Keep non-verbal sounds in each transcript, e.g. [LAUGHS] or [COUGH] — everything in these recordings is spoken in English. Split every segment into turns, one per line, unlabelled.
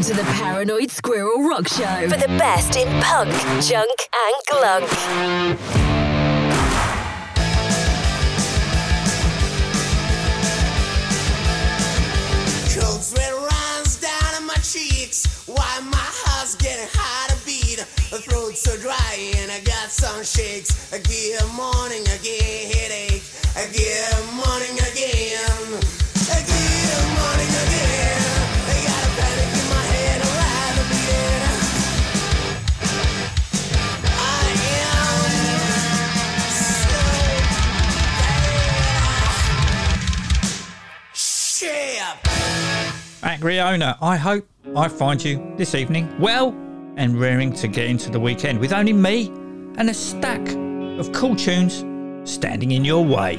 Welcome to the Paranoid Squirrel Rock Show for the best in punk, junk, and glunk.
Cold sweat runs down on my cheeks. Why my heart's getting hard to beat. My throat's so dry and I got some shakes. I get morning, I get headache. I get morning again.
Angry owner, I hope I find you this evening well and raring to get into the weekend with only me and a stack of cool tunes standing in your way.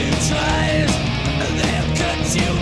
Who tries. They'll cut you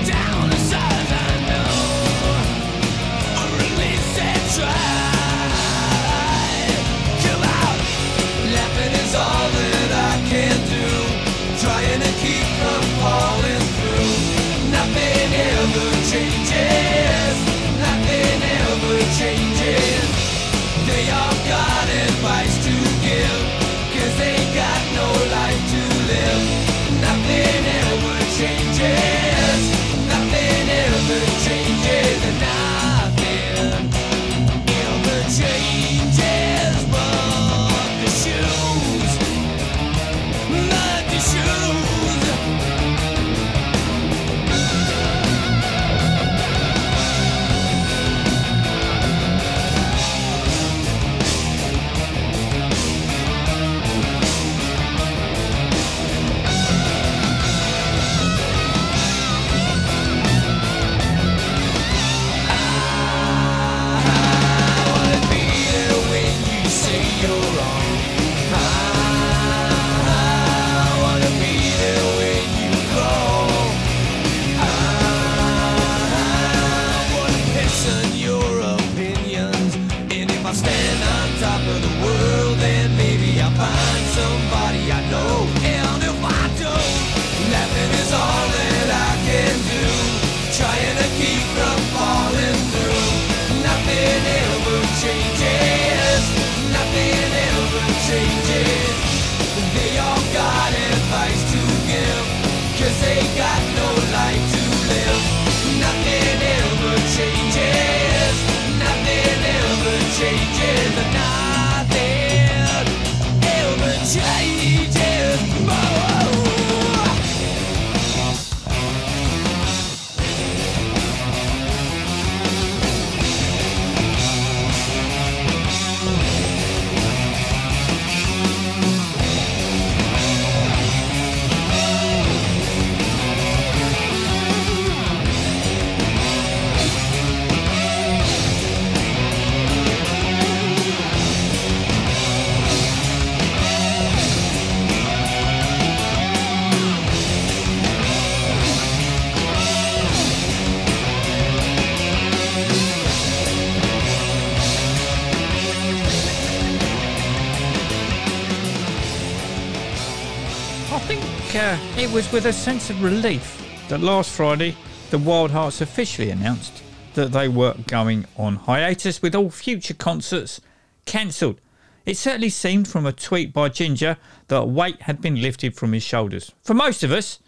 it was with a sense of relief that last Friday the Wildhearts officially announced that they were going on hiatus with all future concerts cancelled. It certainly seemed from a tweet by Ginger that weight had been lifted from his shoulders. For most of us,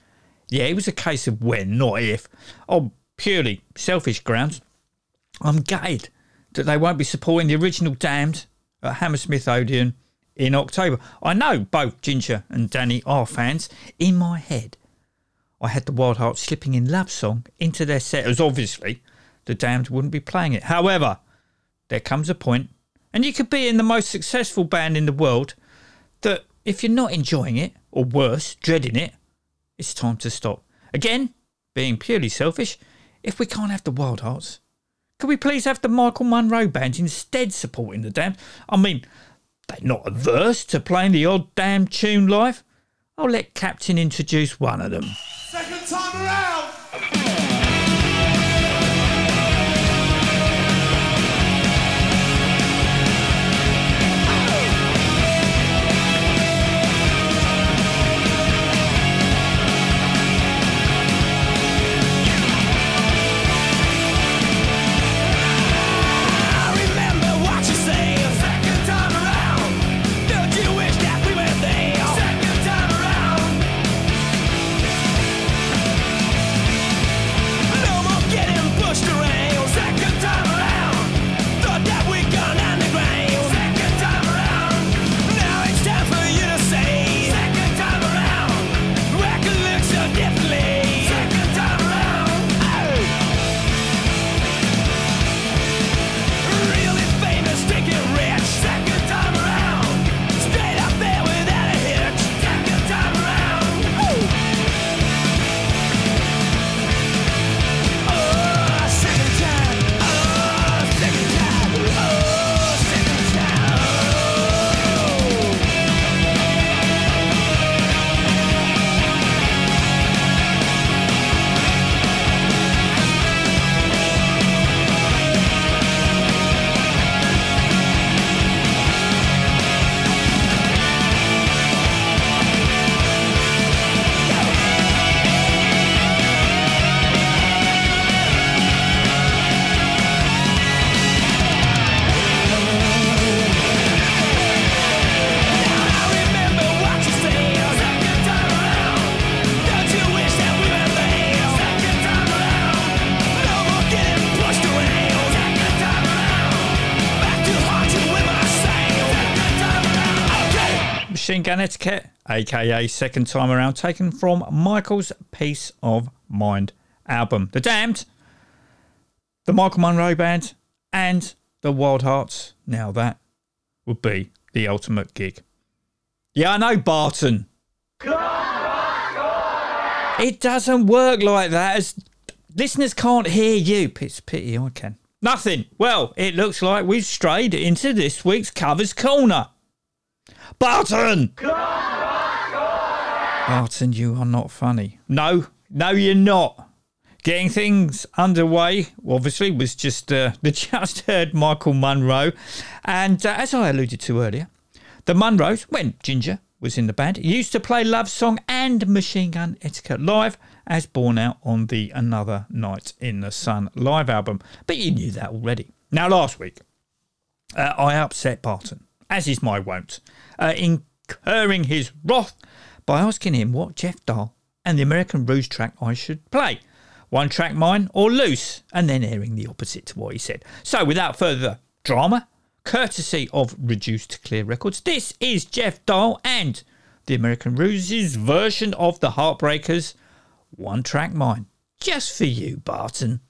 yeah, it was a case of when, not if. On purely selfish grounds, I'm gutted that they won't be supporting the original Damned at Hammersmith Odeon in October. I know both Ginger and Danny are fans. In my head, I had the Wildhearts slipping in Love Song into their set, as obviously the Damned wouldn't be playing it. However, there comes a point, and you could be in the most successful band in the world, that if you're not enjoying it, or worse, dreading it, it's time to stop. Again, being purely selfish, if we can't have the Wildhearts, could we please have the Michael Monroe band instead supporting the Damned? I mean, they're not averse to playing the odd damn tune live. I'll let Captain introduce one of them.
Second time around.
Aka Second Time Around, taken from Michael's Peace of Mind album. The Damned, the Michael Monroe Band, and the Wildhearts. Now that would be the ultimate gig. Yeah, I know, Barton. It doesn't work like that. As listeners can't hear you. It's pity I can. Nothing. Well, it looks like we've strayed into this week's covers corner. Barton! Barton, you are not funny. No, no, you're not. Getting things underway, obviously, was just uh, [LAUGHS] the just heard Michael Monroe. And uh, as I alluded to earlier, the Monroes, when Ginger was in the band, used to play Love Song and Machine Gun Etiquette live, as borne out on the Another Night in the Sun live album. But you knew that already. Now, last week, uh, I upset Barton, as is my wont, uh, incurring his wrath by asking him what Jeff Dahl and the American Ruse track I should play. One track mind or loose, and then airing the opposite to what he said. So, without further drama, courtesy of Reduced Clear Records, this is Jeff Dahl and the American Ruse's version of the Heartbreakers, One Track Mind. Just for you, Barton.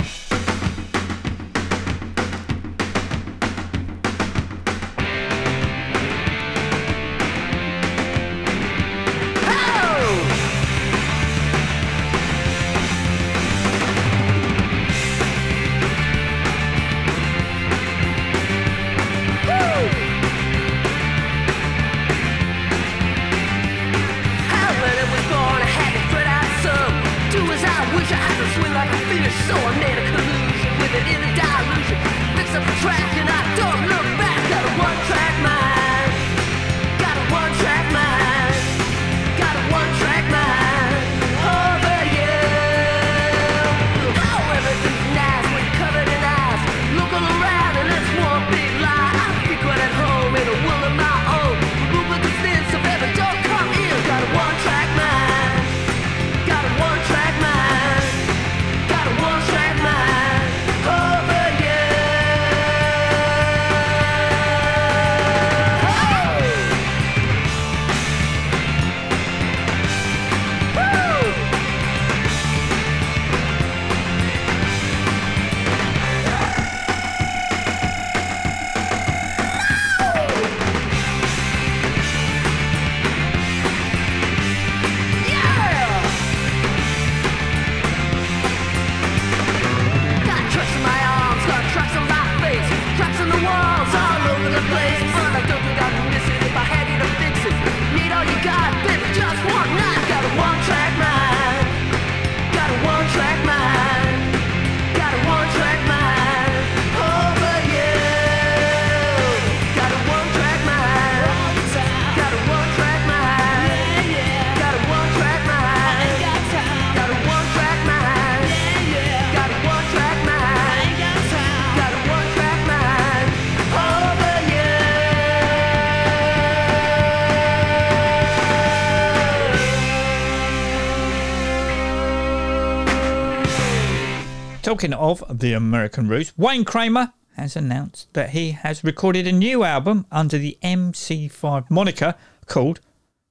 Talking of the American Ruse, Wayne Kramer has announced that he has recorded a new album under the MC5 moniker called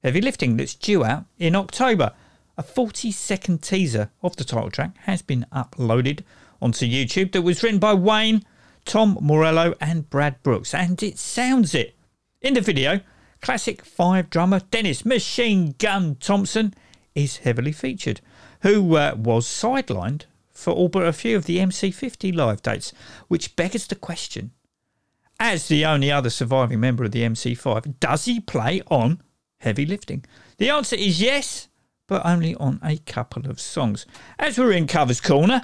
Heavy Lifting that's due out in October. A 40 second teaser of the title track has been uploaded onto YouTube that was written by Wayne, Tom Morello, and Brad Brooks, and it sounds it. In the video, classic five drummer Dennis Machine Gun Thompson is heavily featured, who uh, was sidelined for all but a few of the MC50 live dates, which beggars the question as the only other surviving member of the MC5, does he play on heavy lifting? The answer is yes, but only on a couple of songs. As we're in Covers Corner.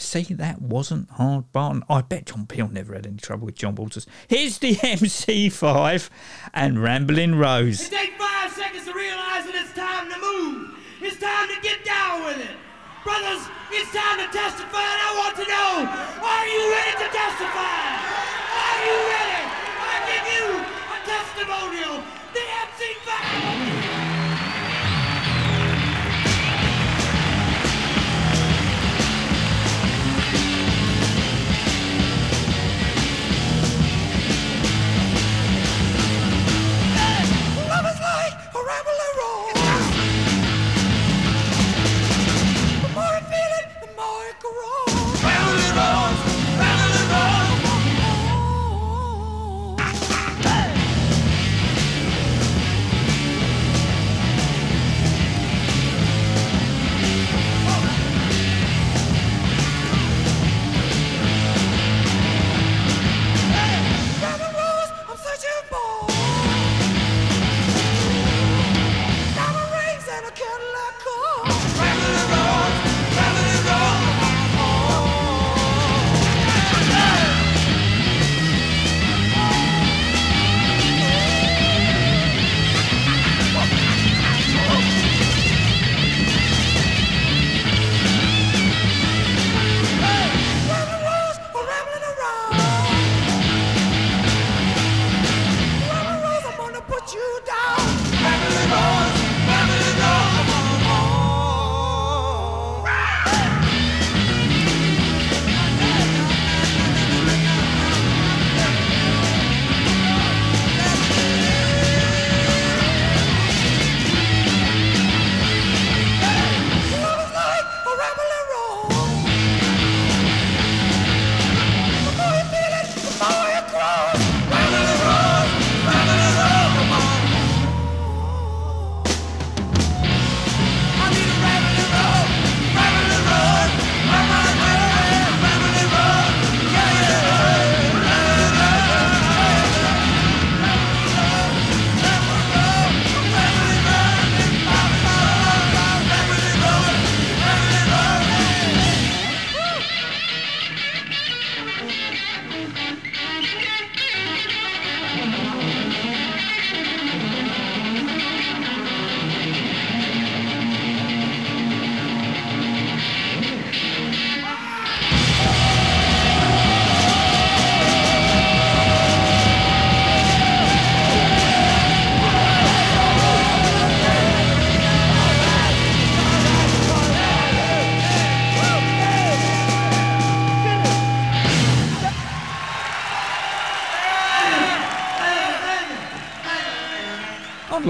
See, that wasn't hard, Barton. I bet John Peel never had any trouble with John Walters. Here's the [LAUGHS] MC5 and Ramblin' Rose.
With it. Brothers, it's time to testify, and I want to know, are you ready to testify? Are you ready? I give you a testimonial.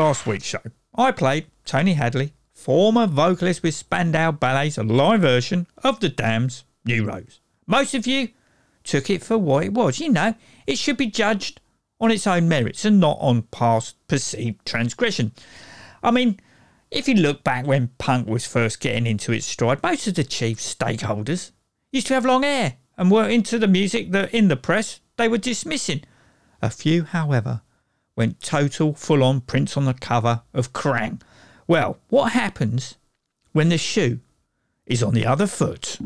Last week's show, I played Tony Hadley, former vocalist with Spandau Ballet's live version of The Damned's New Rose. Most of you took it for what it was. You know, it should be judged on its own merits and not on past perceived transgression. I mean, if you look back when punk was first getting into its stride, most of the chief stakeholders used to have long hair and were into the music that in the press they were dismissing. A few, however, went total full on Prince on the cover of Kerrang. Well, what happens when the shoe is on the other foot?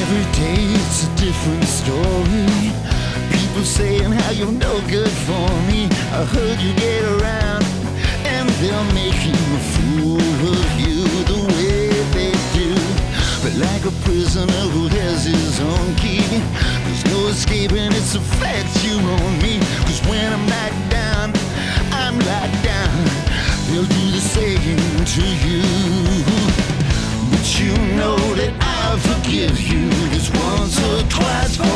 Every day it's a different story. People saying how you're no good for me. I heard you get around and they're making a fool of you like a prisoner who has his own key. There's no escaping its effects you on me. Cause when I'm locked down,
I'm
locked down. They'll do the same to you. But you know that I forgive you just once or twice.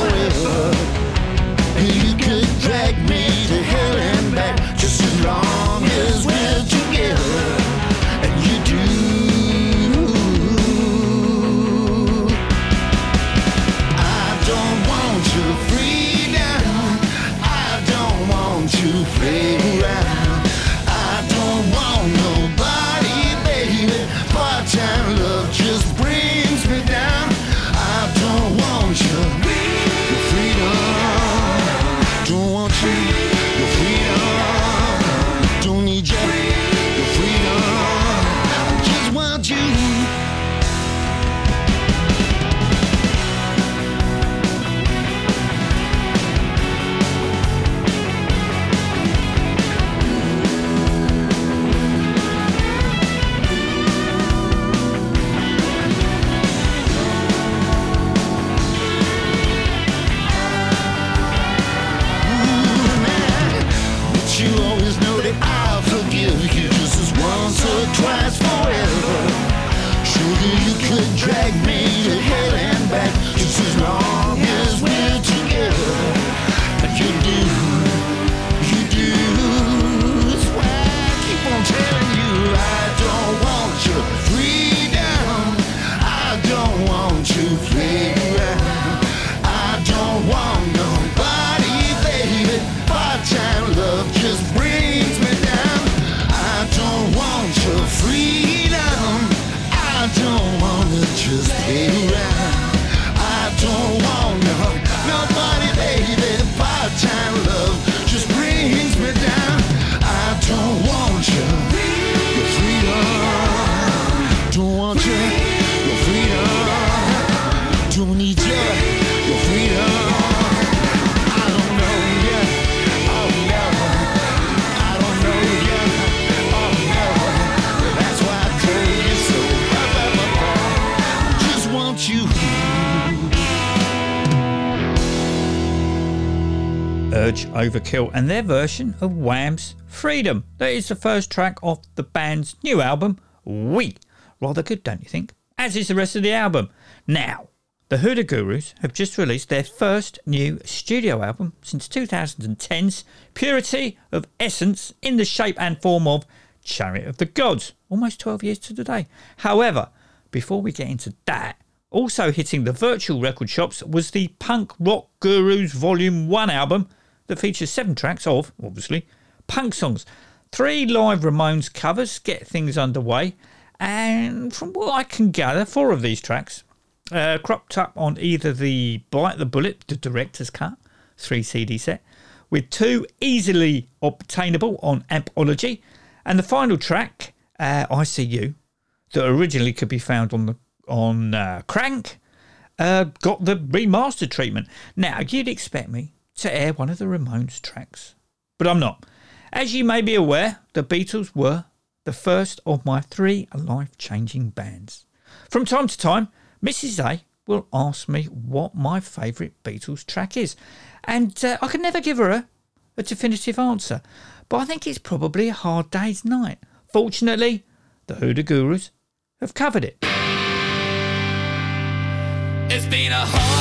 Overkill and their version of Wham's Freedom. That is the first track off the band's new album, Oui. Rather good, don't you think? As is the rest of the album. Now, the Hoodoo Gurus have just released their first new studio album since 2010's Purity of Essence in the shape and form of Chariot of the Gods, almost 12 years to the day. However, before we get into that, also hitting the virtual record shops was the Punk Rock Gurus Volume 1 album that features seven tracks of, obviously, punk songs. Three live Ramones covers get things underway, and from what I can gather, four of these tracks uh, cropped up on either the Bite the Bullet, the director's cut, 3 CD set, with two easily obtainable on Ampology, and the final track, uh, that originally could be found on the on uh, Crank, uh, got the remastered treatment. Now, you'd expect me to air one of the Ramones tracks, but I'm not. As you may be aware, the Beatles were the first of my three life changing bands. From time to time, Mrs. A will ask me what my favourite Beatles track is, and uh, I can never give her a, a definitive answer, but I think it's probably a hard day's night. Fortunately, the Hoodoo Gurus have covered it.
It's been a hard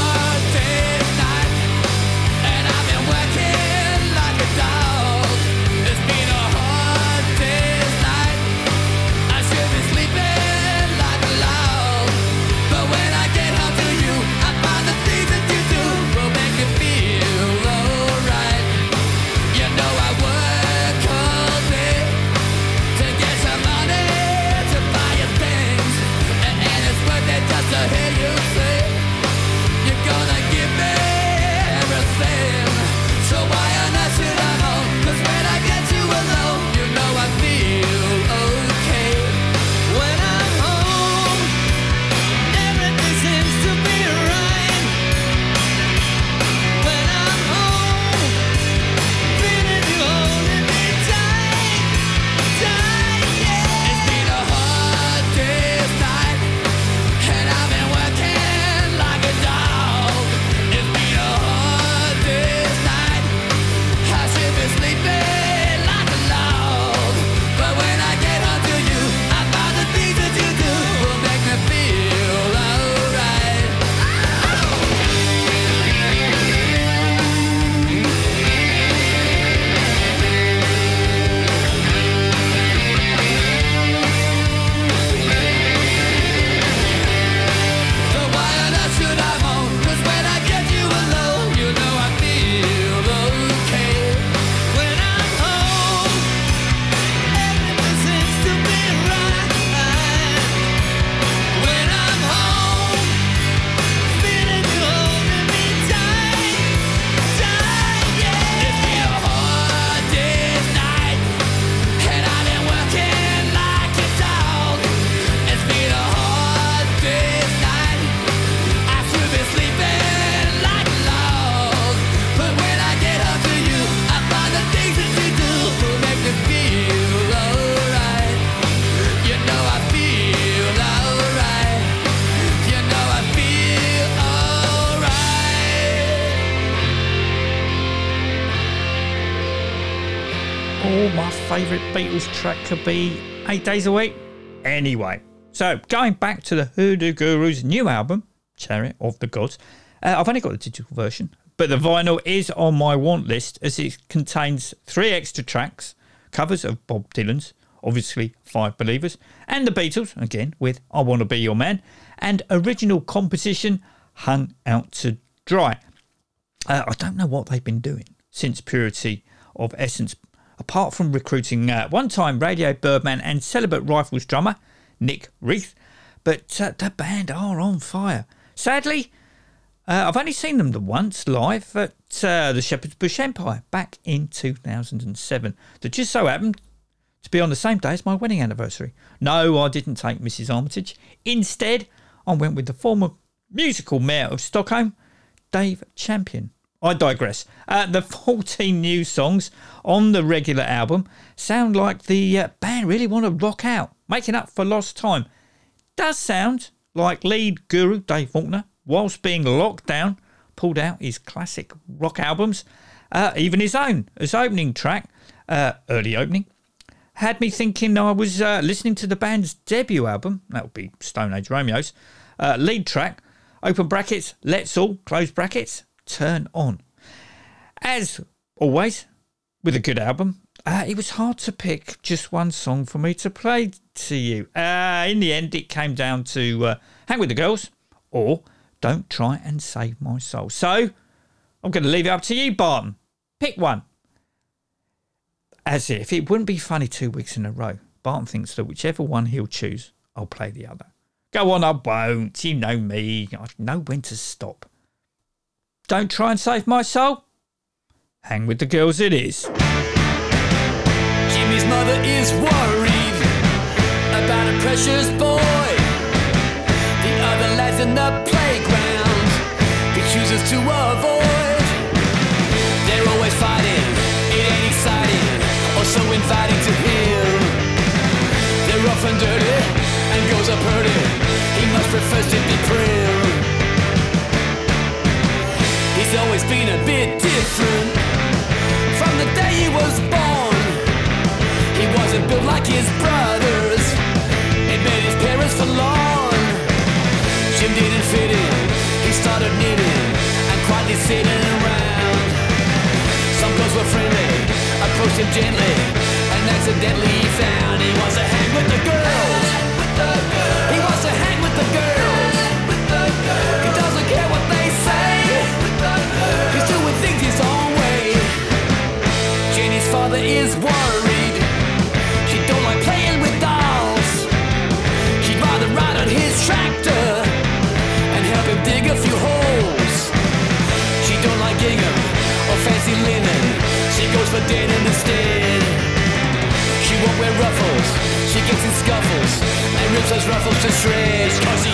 Beatles track could be Eight Days a Week. Anyway, so going back to the Hoodoo Gurus' new album, Chariot of the Gods, uh, I've only got the digital version, but the vinyl is on my want list as it contains three extra tracks, covers of Bob Dylan's, obviously Five Believers, and the Beatles, again with I Want to Be Your Man, and original composition Hung Out to Dry. Uh, I don't know what they've been doing since Purity of Essence, apart from recruiting uh, one time Radio Birdman and Celibate Rifles drummer Nick Rieth. But uh, the band are on fire. Sadly, uh, I've only seen them the once live at uh, the Shepherd's Bush Empire back in 2007. That just so happened to be on the same day as my wedding anniversary. No, I didn't take Mrs. Armitage. Instead, I went with the former musical mayor of Stockholm, Dave Champion. I digress. Uh, the 14 new songs on the regular album sound like the uh, band really want to rock out, making up for lost time. Does sound like lead guru Dave Faulkner, whilst being locked down, pulled out his classic rock albums. uh, even his own, as opening track, uh, early opening, had me thinking I was uh, listening to the band's debut album, that would be Stone Age Romeo's, uh, lead track, open brackets, let's all, close brackets, turn on. As always, with a good album, uh, it was hard to pick just one song for me to play to you. Uh, in the end, it came down to uh, Hang with the Girls or Don't Try and Save My Soul. So, I'm going to leave it up to you, Barton. Pick one. As if it wouldn't be funny two weeks in a row. Barton thinks that whichever one he'll choose, I'll play the other. Go on, I won't. You know me. I know when to stop. Don't try and save my soul. Hang with the girls, it is.
Jimmy's mother is worried about a precious boy. The other lads in the playground he chooses to avoid. They're always fighting, it ain't exciting or so inviting to him. They're rough and dirty and goes up hurting. He much prefers to be prim. He's always been a bit different from the day he was born. He wasn't built like his brothers. It made his parents forlorn. Jim didn't fit in. He started knitting and quietly sitting around. Some girls were friendly, approached him gently, and accidentally he found he wants to hang with the girls. He wants to hang with the girls. Is worried. She don't like playing with dolls. She'd rather ride on his tractor and help him dig a few holes. She don't like gingham or fancy linen. She goes for denim instead. She won't wear ruffles. She gets in scuffles and rips those ruffles to shreds. Cause he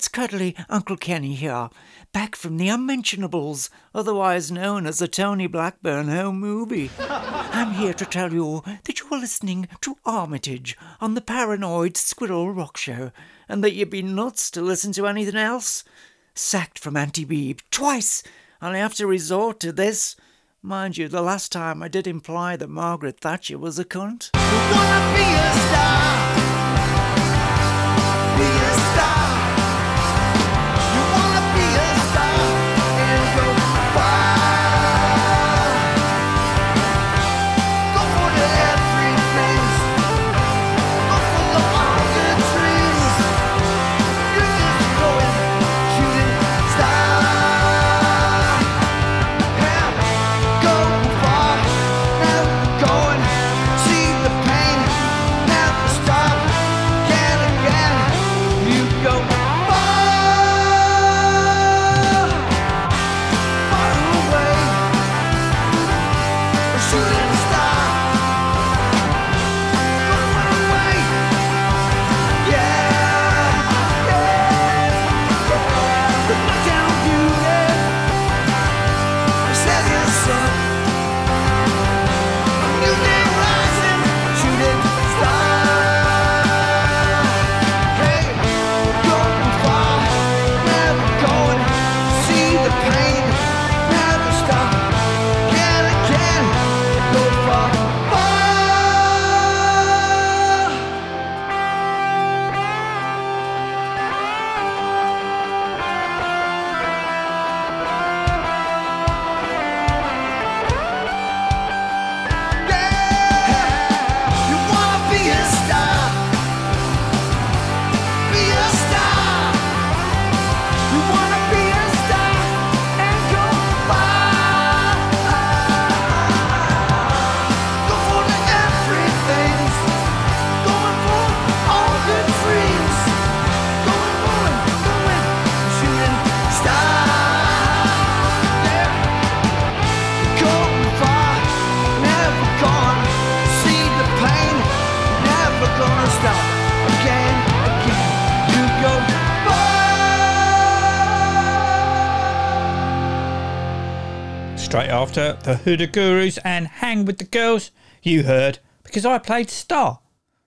It's cuddly Uncle Kenny here, back from the Unmentionables, otherwise known as the Tony Blackburn home movie. [LAUGHS] I'm here to tell you that you are listening to Armitage on the Paranoid Squirrel Rock Show, and that you'd be nuts to listen to anything else. Sacked from Auntie Beeb twice, and I have to resort to this. Mind you, the last time I did imply that Margaret Thatcher was a cunt.
Straight after the Hoodoo Gurus and Hang with the Girls, you heard Because I Played Star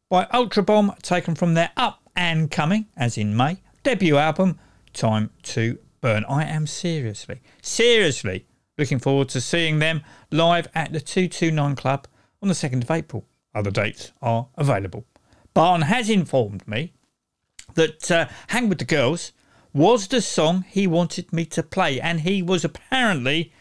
by Ultra Bomb, taken from their Up and Coming, as in May, debut album, Time to Burn. I am seriously, seriously looking forward to seeing them live at the 229 Club on the 2nd of April. Other dates are available. Barn has informed me that uh, Hang with the Girls was the song he wanted me to play, and he was apparently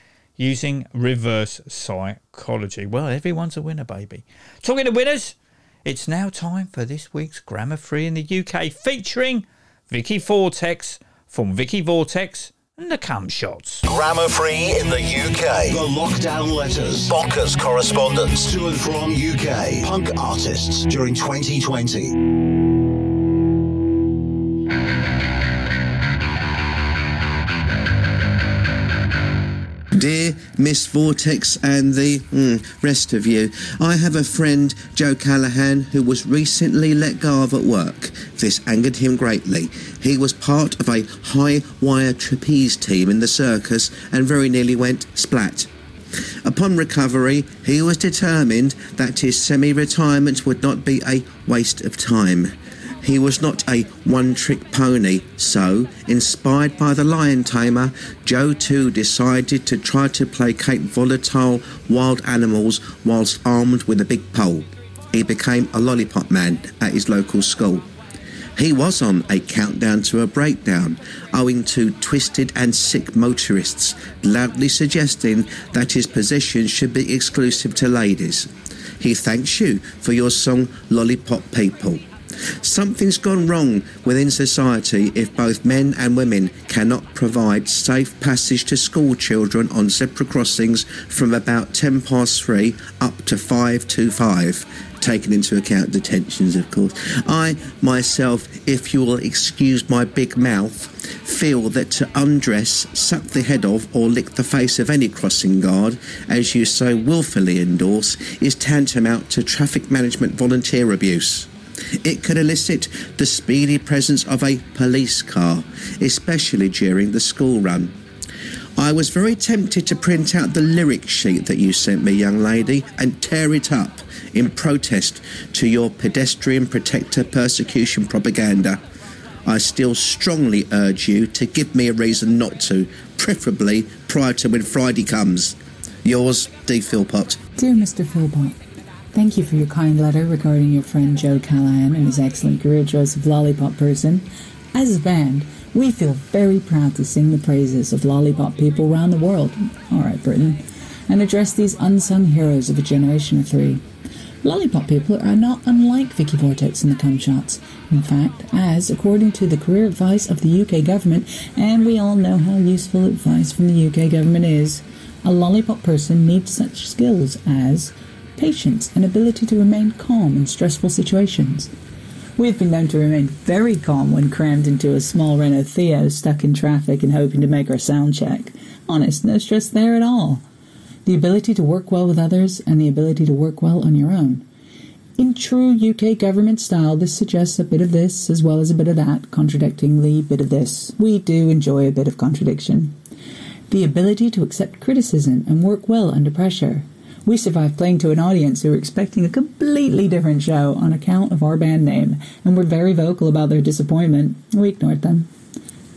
using reverse psychology. Well, everyone's a winner, baby. Talking to winners, it's now time for this week's Grammar Free in the UK, featuring Viki Vortex from Viki Vortex and the Cum Shots.
Grammar free in the UK.
The lockdown letters.
Bonkers correspondence.
To and from UK. Punk artists during 2020.
Dear Miss Vortex and the mm, rest of you, I have a friend, Joe Callahan, who was recently let go of at work. This angered him greatly. He was part of a high wire trapeze team in the circus and very nearly went splat. Upon recovery, he was determined that his semi retirement would not be a waste of time. He was not a one trick pony, so, inspired by the lion tamer, Joe too decided to try to placate volatile wild animals whilst armed with a big pole. He became a lollipop man at his local school. He was on a countdown to a breakdown, owing to twisted and sick motorists loudly suggesting that his position should be exclusive to ladies. He thanks you for your song Lollipop People. Something's gone wrong within society if both men and women cannot provide safe passage to school children on zebra crossings from about 10 past 3 up to 5 to 5 taking into account detentions, of course. I, myself, if you will excuse my big mouth, feel that to undress, suck the head off, or lick the face of any crossing guard, as you so wilfully endorse, is tantamount to traffic management volunteer abuse. It could elicit the speedy presence of a police car, especially during the school run. I was very tempted to print out the lyric sheet that you sent me, young lady, and tear it up in protest to your pedestrian protector persecution propaganda. I still strongly urge you to give me a reason not to, preferably prior to when Friday comes. Yours, D. Philpott.
Dear Mr. Philpott, thank you for your kind letter regarding your friend Joe Callahan and his excellent career choice of Lollipop Person. As a band, we feel very proud to sing the praises of lollipop people around the world, alright, Britain, and address these unsung heroes of a generation of three. Lollipop people are not unlike Viki Vortex and the Cum Shots. In fact, as according to the career advice of the UK government, and we all know how useful advice from the UK government is, a lollipop person needs such skills as patience and ability to remain calm in stressful situations. We have been known to remain very calm when crammed into a small Renault Theo stuck in traffic and hoping to make our sound check. Honest, no stress there at all the ability to work well with others, and the ability to work well on your own. In true UK government style, this suggests a bit of this as well as a bit of that, contradictingly bit of this. We do enjoy a bit of contradiction. The ability to accept criticism and work well under pressure. We survived playing to an audience who were expecting a completely different show on account of our band name and were very vocal about their disappointment. We ignored them.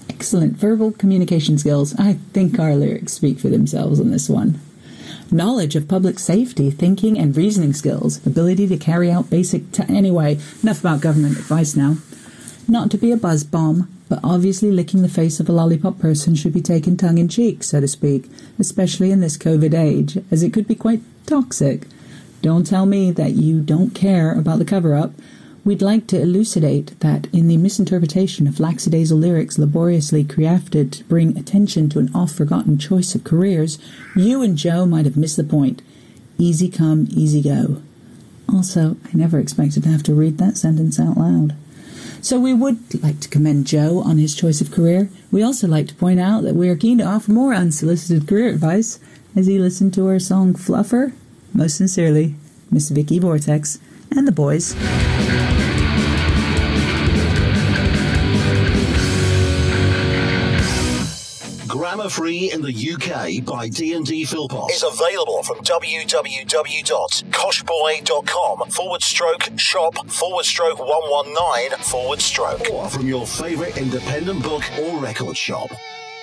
Excellent verbal communication skills. I think our lyrics speak for themselves on this one knowledge of public safety, thinking and reasoning skills, ability to carry out basic. T- anyway, enough about government advice now. Not to be a buzz bomb, but obviously licking the face of a lollipop person should be taken tongue in cheek, so to speak, especially in this COVID age, as it could be quite toxic. Don't tell me that you don't care about the cover up. We'd like to elucidate that in the misinterpretation of lackadaisical lyrics laboriously crafted to bring attention to an oft forgotten choice of careers, you and Joe might have missed the point. Easy come, easy go. Also, I never expected to have to read that sentence out loud. So we would like to commend Joe on his choice of career. We also like to point out that we are keen to offer more unsolicited career advice as he listened to our song Fluffer. Most sincerely, Miss Viki Vortex and the boys.
Grammar Grammar Free in the UK by D&D Philpott
Is available from www.koshboy.com forward stroke shop forward stroke 119 forward stroke.
or from your favourite independent book or record shop.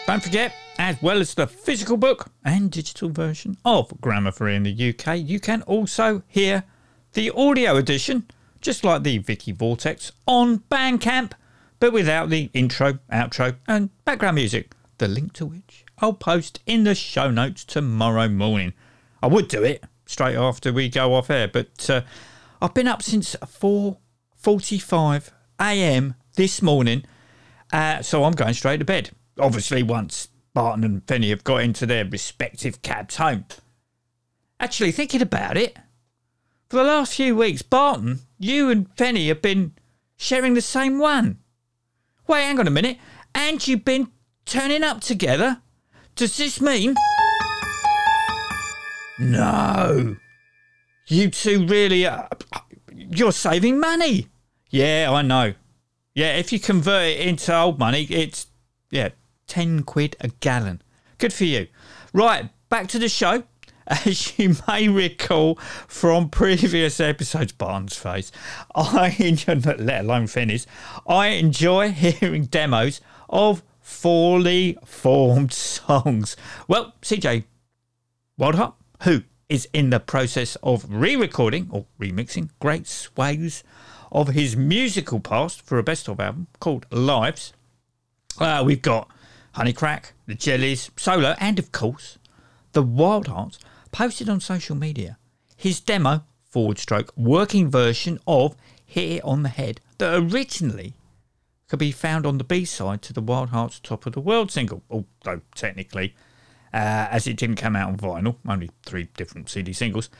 Don't forget, as well as the physical book and digital version of Grammar Free in the UK, you can also hear the audio edition, just like the Viki Vortex, on Bandcamp, but without the intro, outro, and background music. The link to which I'll post in the show notes tomorrow morning. I would do it straight after we go off air, but uh, I've been up since 4:45 a.m. this morning, uh, so I'm going straight to bed. Obviously, once Barton and Fenny have got into their respective cabs home. Actually, thinking about it, for the last few weeks, Barton, you and Fenny have been sharing the same one. Wait, hang on a minute. And you've been turning up together? Does this mean. No. You two really are. You're saving money. Yeah, I know. Yeah, if you convert it into old money, it's, yeah, 10 quid a gallon. Good for you. Right, back to the show. [LAUGHS] As you may recall from previous episodes, Barnes face, I [LAUGHS] enjoy, let alone Finnies, I enjoy hearing demos of fully formed songs. Well, CJ Wildheart, who is in the process of re recording or remixing great swathes of his musical past for a best of album called Lives. Uh, we've got Honeycrack, the Jellys, Solo, and of course, the Wildhearts posted on social media his demo forward stroke working version of Hit It on the Head that originally could be found on the B side to the Wildhearts Top of the World single, although technically, uh, as it didn't come out on vinyl, only three different CD singles,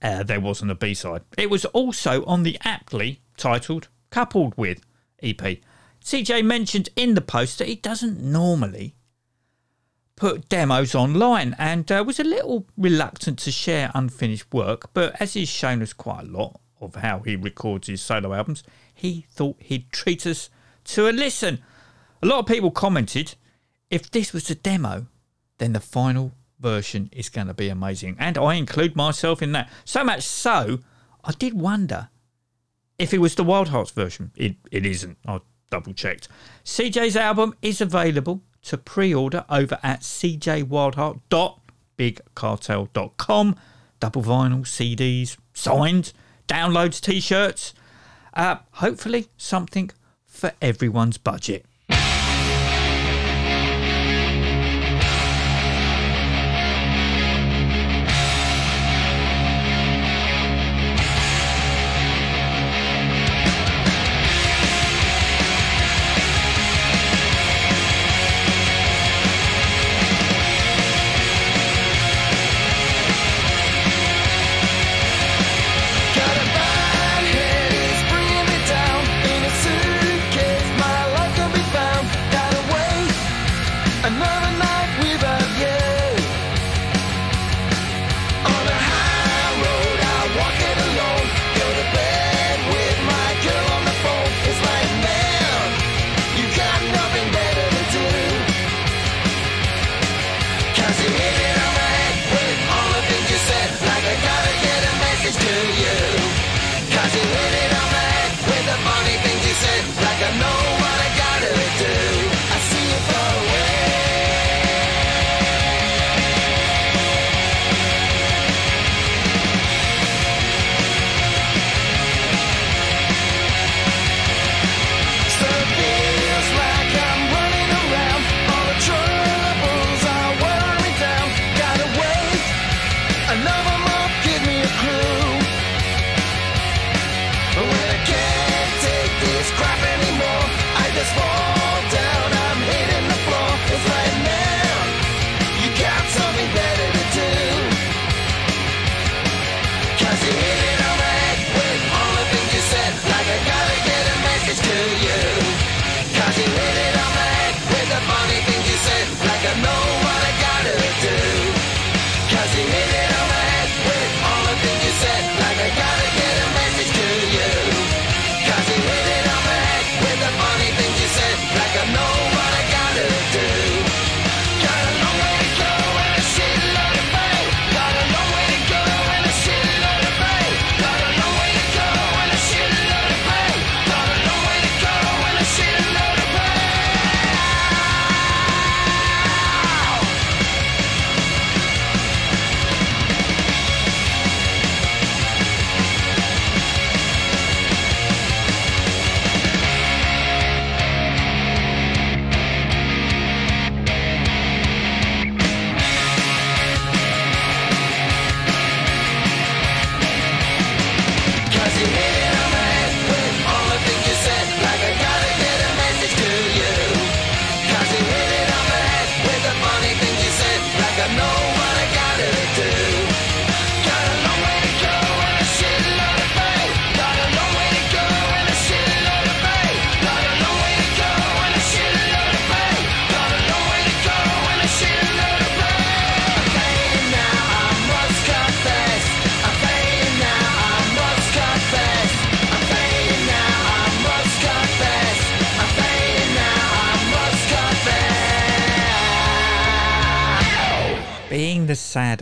uh, there wasn't a B side. It was also on the aptly titled Coupled With EP. CJ mentioned in the post that he doesn't normally put demos online and uh, was a little reluctant to share unfinished work, but as he's shown us quite a lot of how he records his solo albums, he thought he'd treat us to a listen. A lot of people commented if this was a demo, then the final version is going to be amazing. And I include myself in that. So much so, I did wonder if it was the Wildhearts version. It, it isn't. I double checked. CJ's album is available to pre order over at cjwildheart.bigcartel.com. Double vinyl, CDs, signed, downloads, t shirts. Uh, hopefully, something for everyone's budget.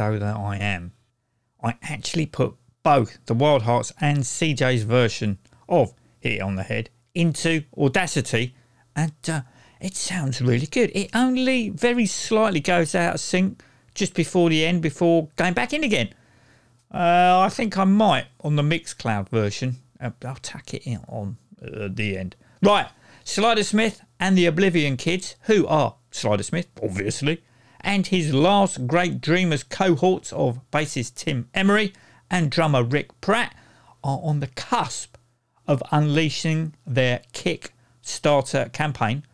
Saddo that I am, I actually put both the Wildhearts and CJ's version of Hit It on the Head into Audacity, and uh, it sounds really good. It only very slightly goes out of sync just before the end, before going back in again. Uh, I think I might on the Mixcloud version. Uh, I'll tack it in on uh, the end. Right, Slider Smith and the Oblivion Kids, who are Slider Smith, obviously, and his last Great Dreamers cohorts of bassist Tim Emery and drummer Rick Pratt, are on the cusp of unleashing their Kickstarter campaign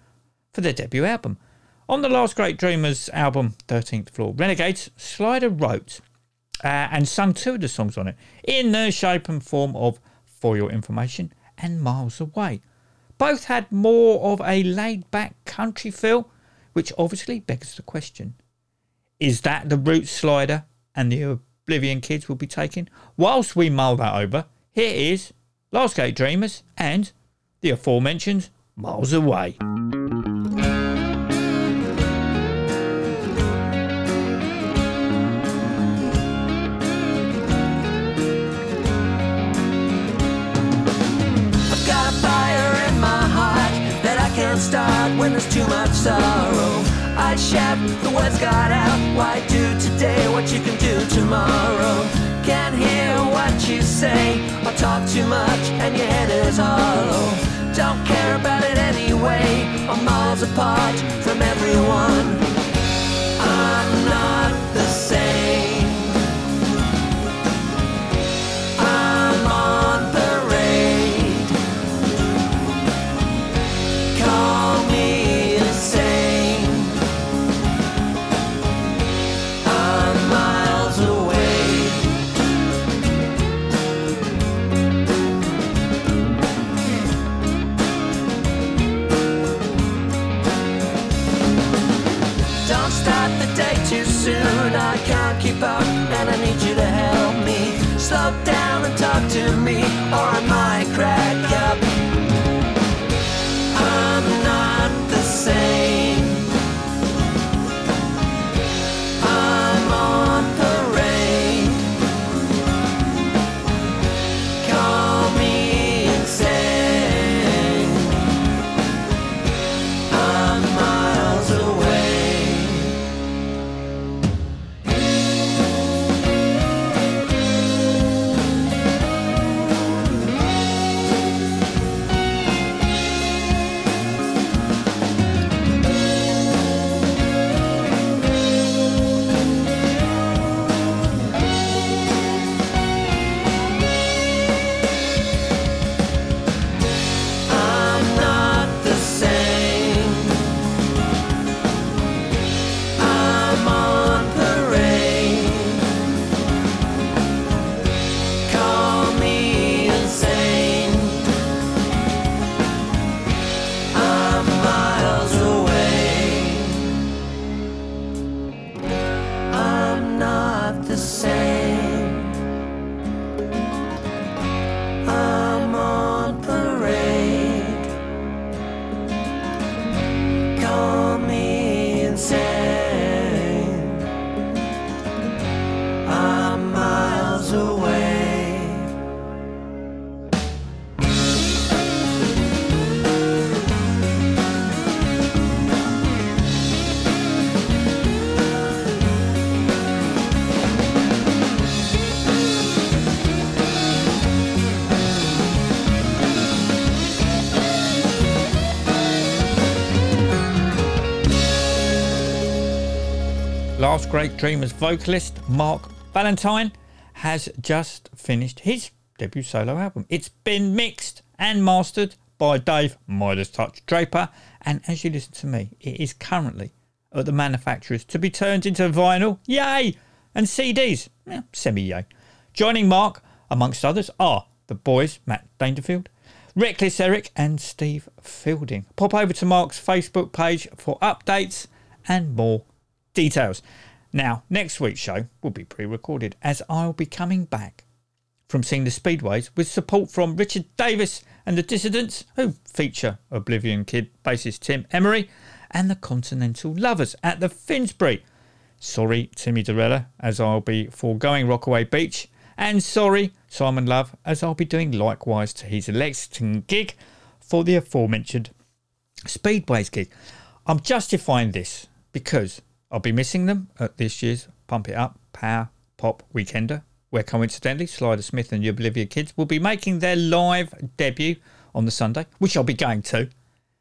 for their debut album. On the last Great Dreamers album, 13th Floor Renegades, Slider wrote uh, and sung two of the songs on it in the shape and form of For Your Information and Miles Away. Both had more of a laid back country feel, which obviously begs the question is that the route Slider and the Oblivion Kids will be taking? Whilst we mull that over, here is Last Great Dreamers and the aforementioned Miles Away.
Got fire in my heart that I can't start when there's too much sorrow. I shout, the words got out. Why do today what you can do tomorrow? Can't hear what you say or talk too much, and your head is hollow. Don't care about it anyway. I'm miles apart from everyone. To me,
Great Dreamers vocalist Marc Valentine has just finished his debut solo album. It's been mixed and mastered by Dave Midas Touch Draper, and as you listen to me, it is currently at the manufacturers to be turned into vinyl, yay, and CDs, eh, semi yay. Joining Mark, amongst others, are the boys Matt Dangerfield, Reckless Eric, and Steve Fielding. Pop over to Marc's Facebook page for updates and more details. Now, next week's show will be pre recorded as I'll be coming back from seeing the Speedways with support from Richard Davis and the Dissidents, who feature Oblivion Kid bassist Tim Emery, and the Continental Lovers at the Finsbury. Sorry, Timmy Dorella, as I'll be foregoing Rockaway Beach. And sorry, Simon Love, as I'll be doing likewise to his Lexington gig for the aforementioned Speedways gig. I'm justifying this because I'll be missing them at this year's Pump It Up Power Pop Weekender, where coincidentally Slider Smith and the Oblivion Kids will be making their live debut on the Sunday, which I'll be going to.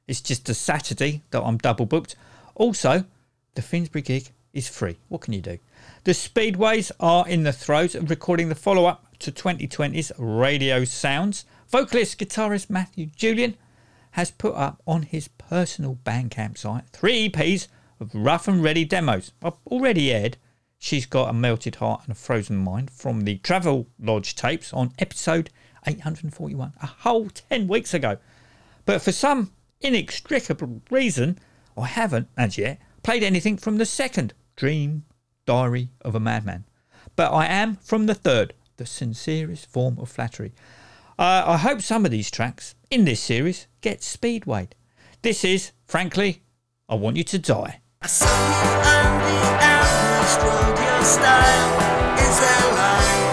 It's just a Saturday that I'm double booked. Also, the Finsbury gig is free. What can you do? The Speedways are in the throes of recording the follow up to 2020's Radio Sounds. Vocalist guitarist Matthew Julian has put up on his personal Bandcamp site three EPs of rough and ready demos. I've already aired She's Got a Melted Heart and a Frozen Mind from the Travel Lodge tapes on episode 841, a whole 10 weeks ago. But for some inextricable reason, I haven't, as yet, played anything from the second Dream Diary of a Madman. But I am from the third, the sincerest form of flattery. Uh, I hope some of these tracks in this series get speedwayed. This is, frankly, I Want You to Die.
I saw you on the Elmhurst Road. Your style is a lie.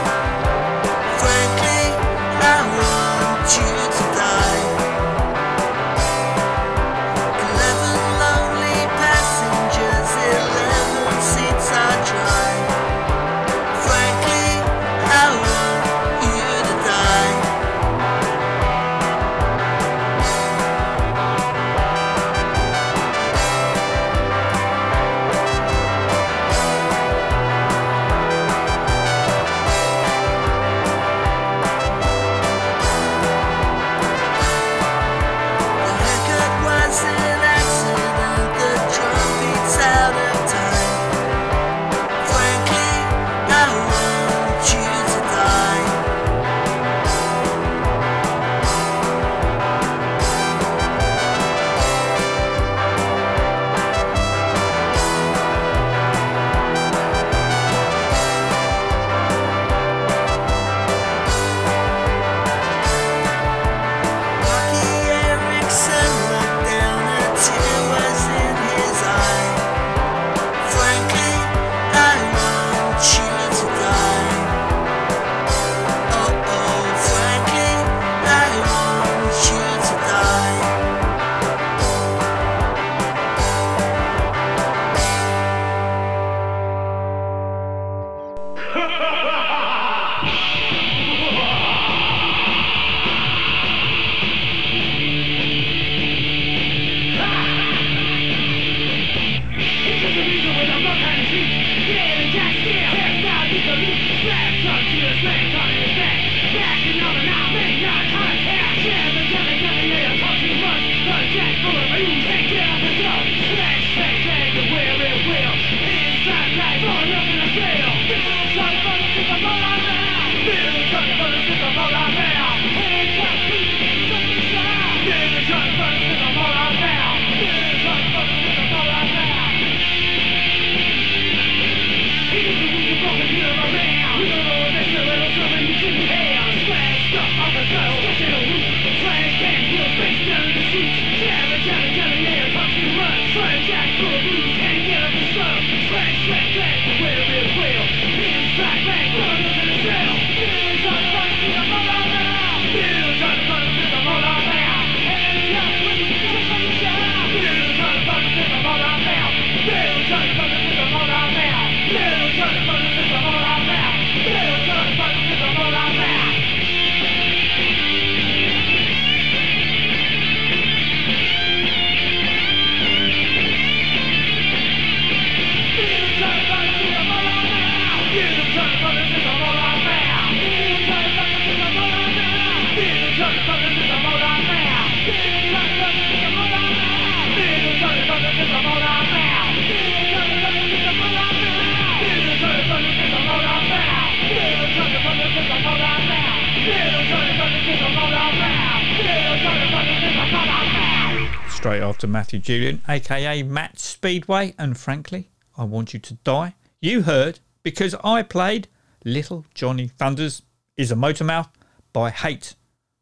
Matthew Julian, aka Matt Speedway, and frankly, I Want You to Die. You heard because I played Little Johnny Thunders is a Motormouth by Hate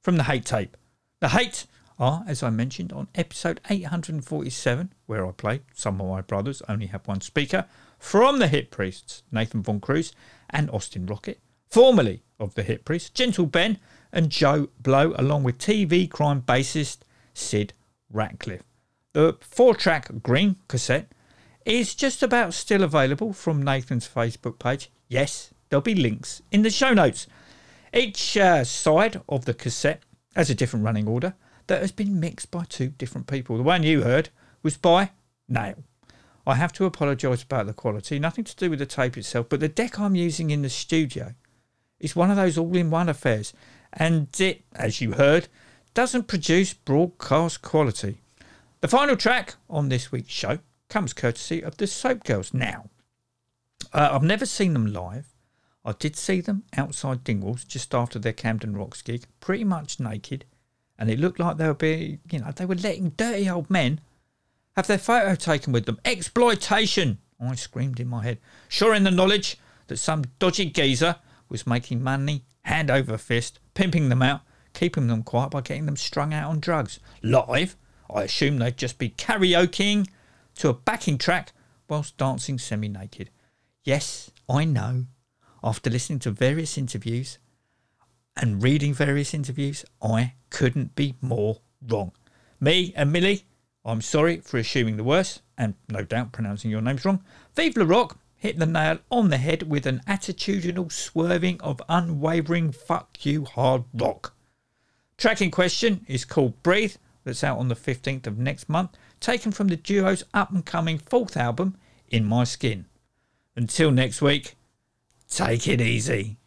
from the Hate tape. The Hate are, as I mentioned on episode 847, where I play Some of My Brothers Only Have One Speaker, from the Hit Priests, Nathan Von Cruz and Austin Rocket, formerly of the Hit Priests, Gentle Ben and Joe Blow, along with TV crime bassist Sid Ratcliffe. The four track Green cassette is just about still available from Nathan's Facebook page. Yes, there'll be links in the show notes. Each uh, side of the cassette has a different running order that has been mixed by two different people. The one you heard was by Nail. I have to apologise about the quality, nothing to do with the tape itself, but the deck I'm using in the studio is one of those all in one affairs, and it, as you heard, doesn't produce broadcast quality. The final track on this week's show comes courtesy of the SoapGirls. Now, uh, I've never seen them live. I did see them outside Dingwalls just after their Camden Rocks gig, pretty much naked, and it looked like they were being, you know, they were letting dirty old men have their photo taken with them. Exploitation! I screamed in my head, sure in the knowledge that some dodgy geezer was making money hand over fist, pimping them out, keeping them quiet by getting them strung out on drugs. Live, I assume they'd just be karaokeing to a backing track whilst dancing semi naked. Yes, I know. After listening to various interviews and reading various interviews, I couldn't be more wrong. Me and Millie, I'm sorry for assuming the worst, and no doubt pronouncing your names wrong. Vive Le Rock hit the nail on the head with an attitudinal swerving of unwavering fuck you hard rock. Track in question is called Breathe, that's out on the 15th of next month, taken from the duo's up and coming fourth album, In My Skin. Until next week, take it easy.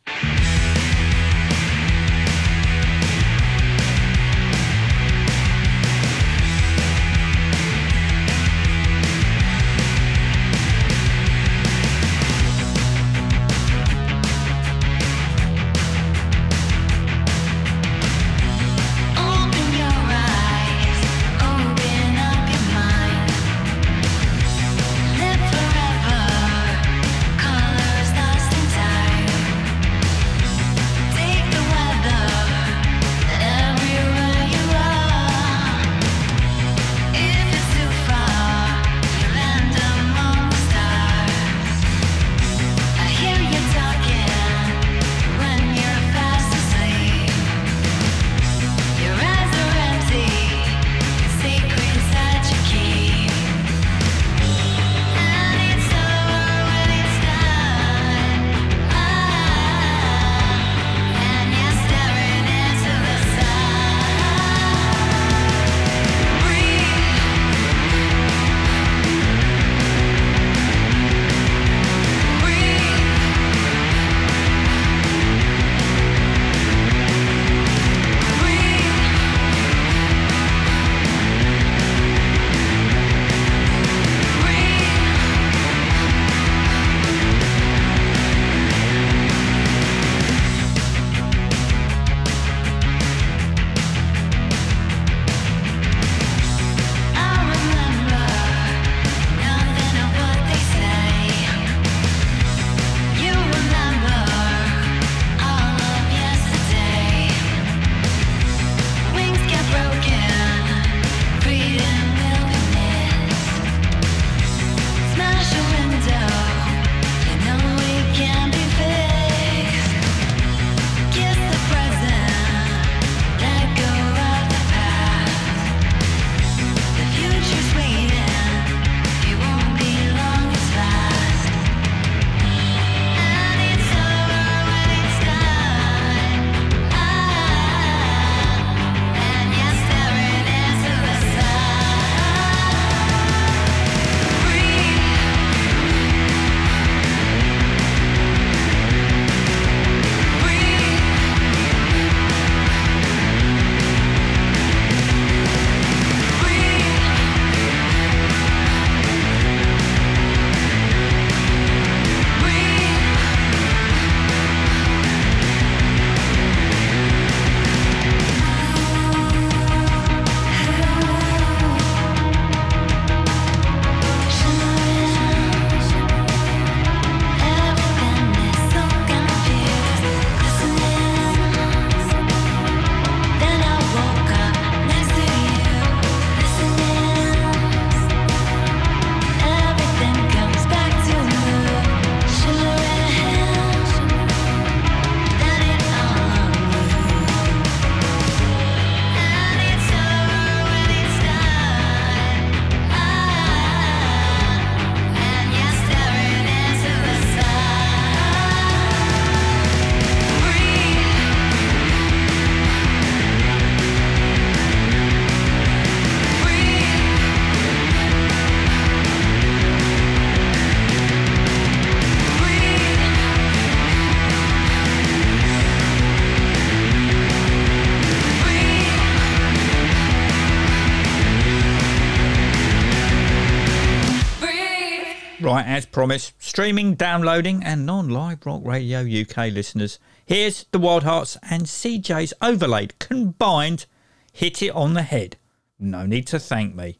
As promised, streaming, downloading, and non live rock radio UK listeners, here's the Wildhearts and CJ's overlaid combined hit it on the head. No need to thank me.